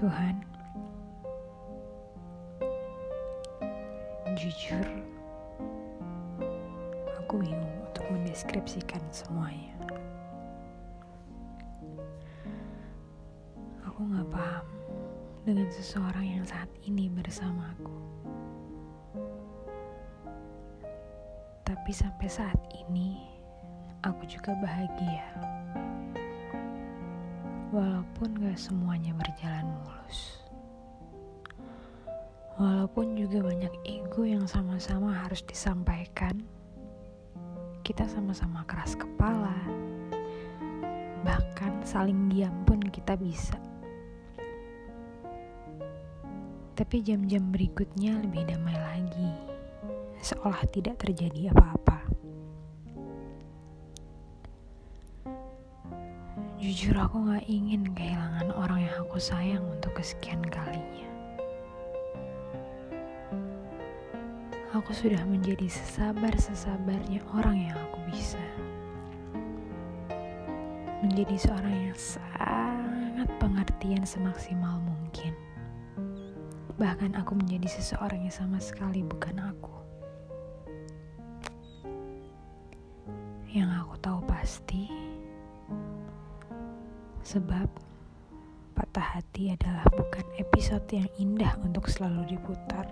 Tuhan, jujur, aku bingung untuk mendeskripsikan semuanya. Aku gak paham dengan seseorang yang saat ini bersama aku. Tapi sampai saat ini, aku juga bahagia. Walaupun gak semuanya berjalan mulus. Walaupun juga banyak ego yang sama-sama harus disampaikan, kita sama-sama keras kepala. Bahkan saling diam pun kita bisa. Tapi jam-jam berikutnya lebih damai lagi, seolah tidak terjadi apa-apa. Jujur aku gak ingin kehilangan orang yang aku sayang untuk kesekian kalinya. Aku sudah menjadi sesabar-sesabarnya orang yang aku bisa. Menjadi seorang yang sangat pengertian semaksimal mungkin. Bahkan aku menjadi seseorang yang sama sekali bukan aku. Yang aku tahu pasti, sebab patah hati adalah bukan episode yang indah untuk selalu diputar